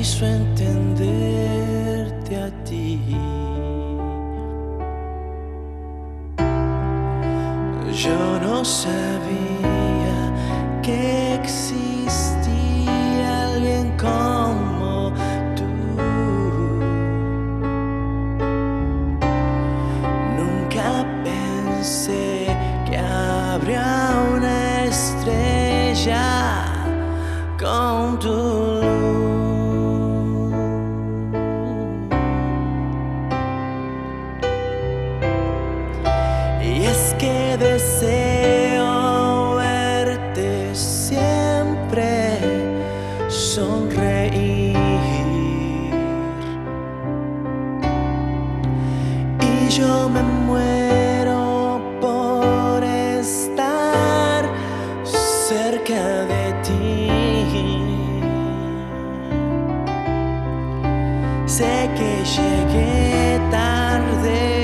hizo entenderte a ti. Yo no sabía que existía alguien como tú. Nunca pensé que habría una estrella Sé que llegué tarde,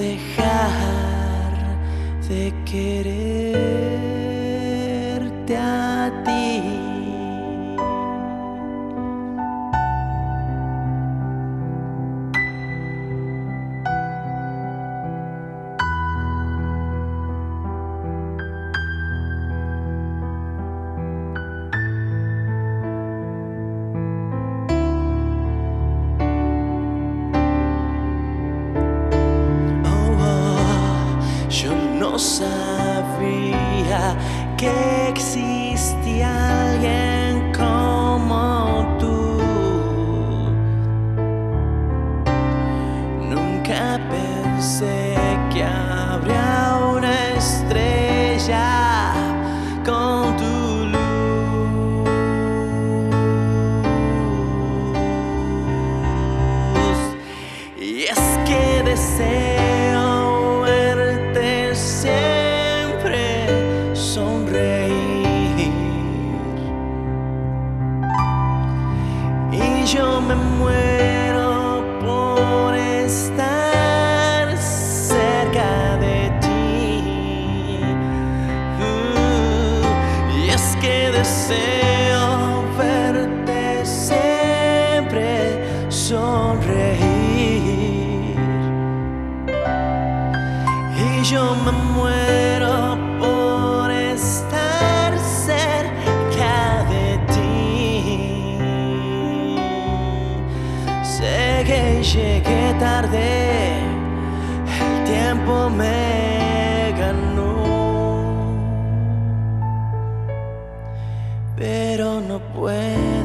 dejar de quererte a ti. Sabía que existía alguien yo me muero por estar cerca de ti. Uh, y es que deseo llegué tarde, el tiempo me ganó, pero no puedo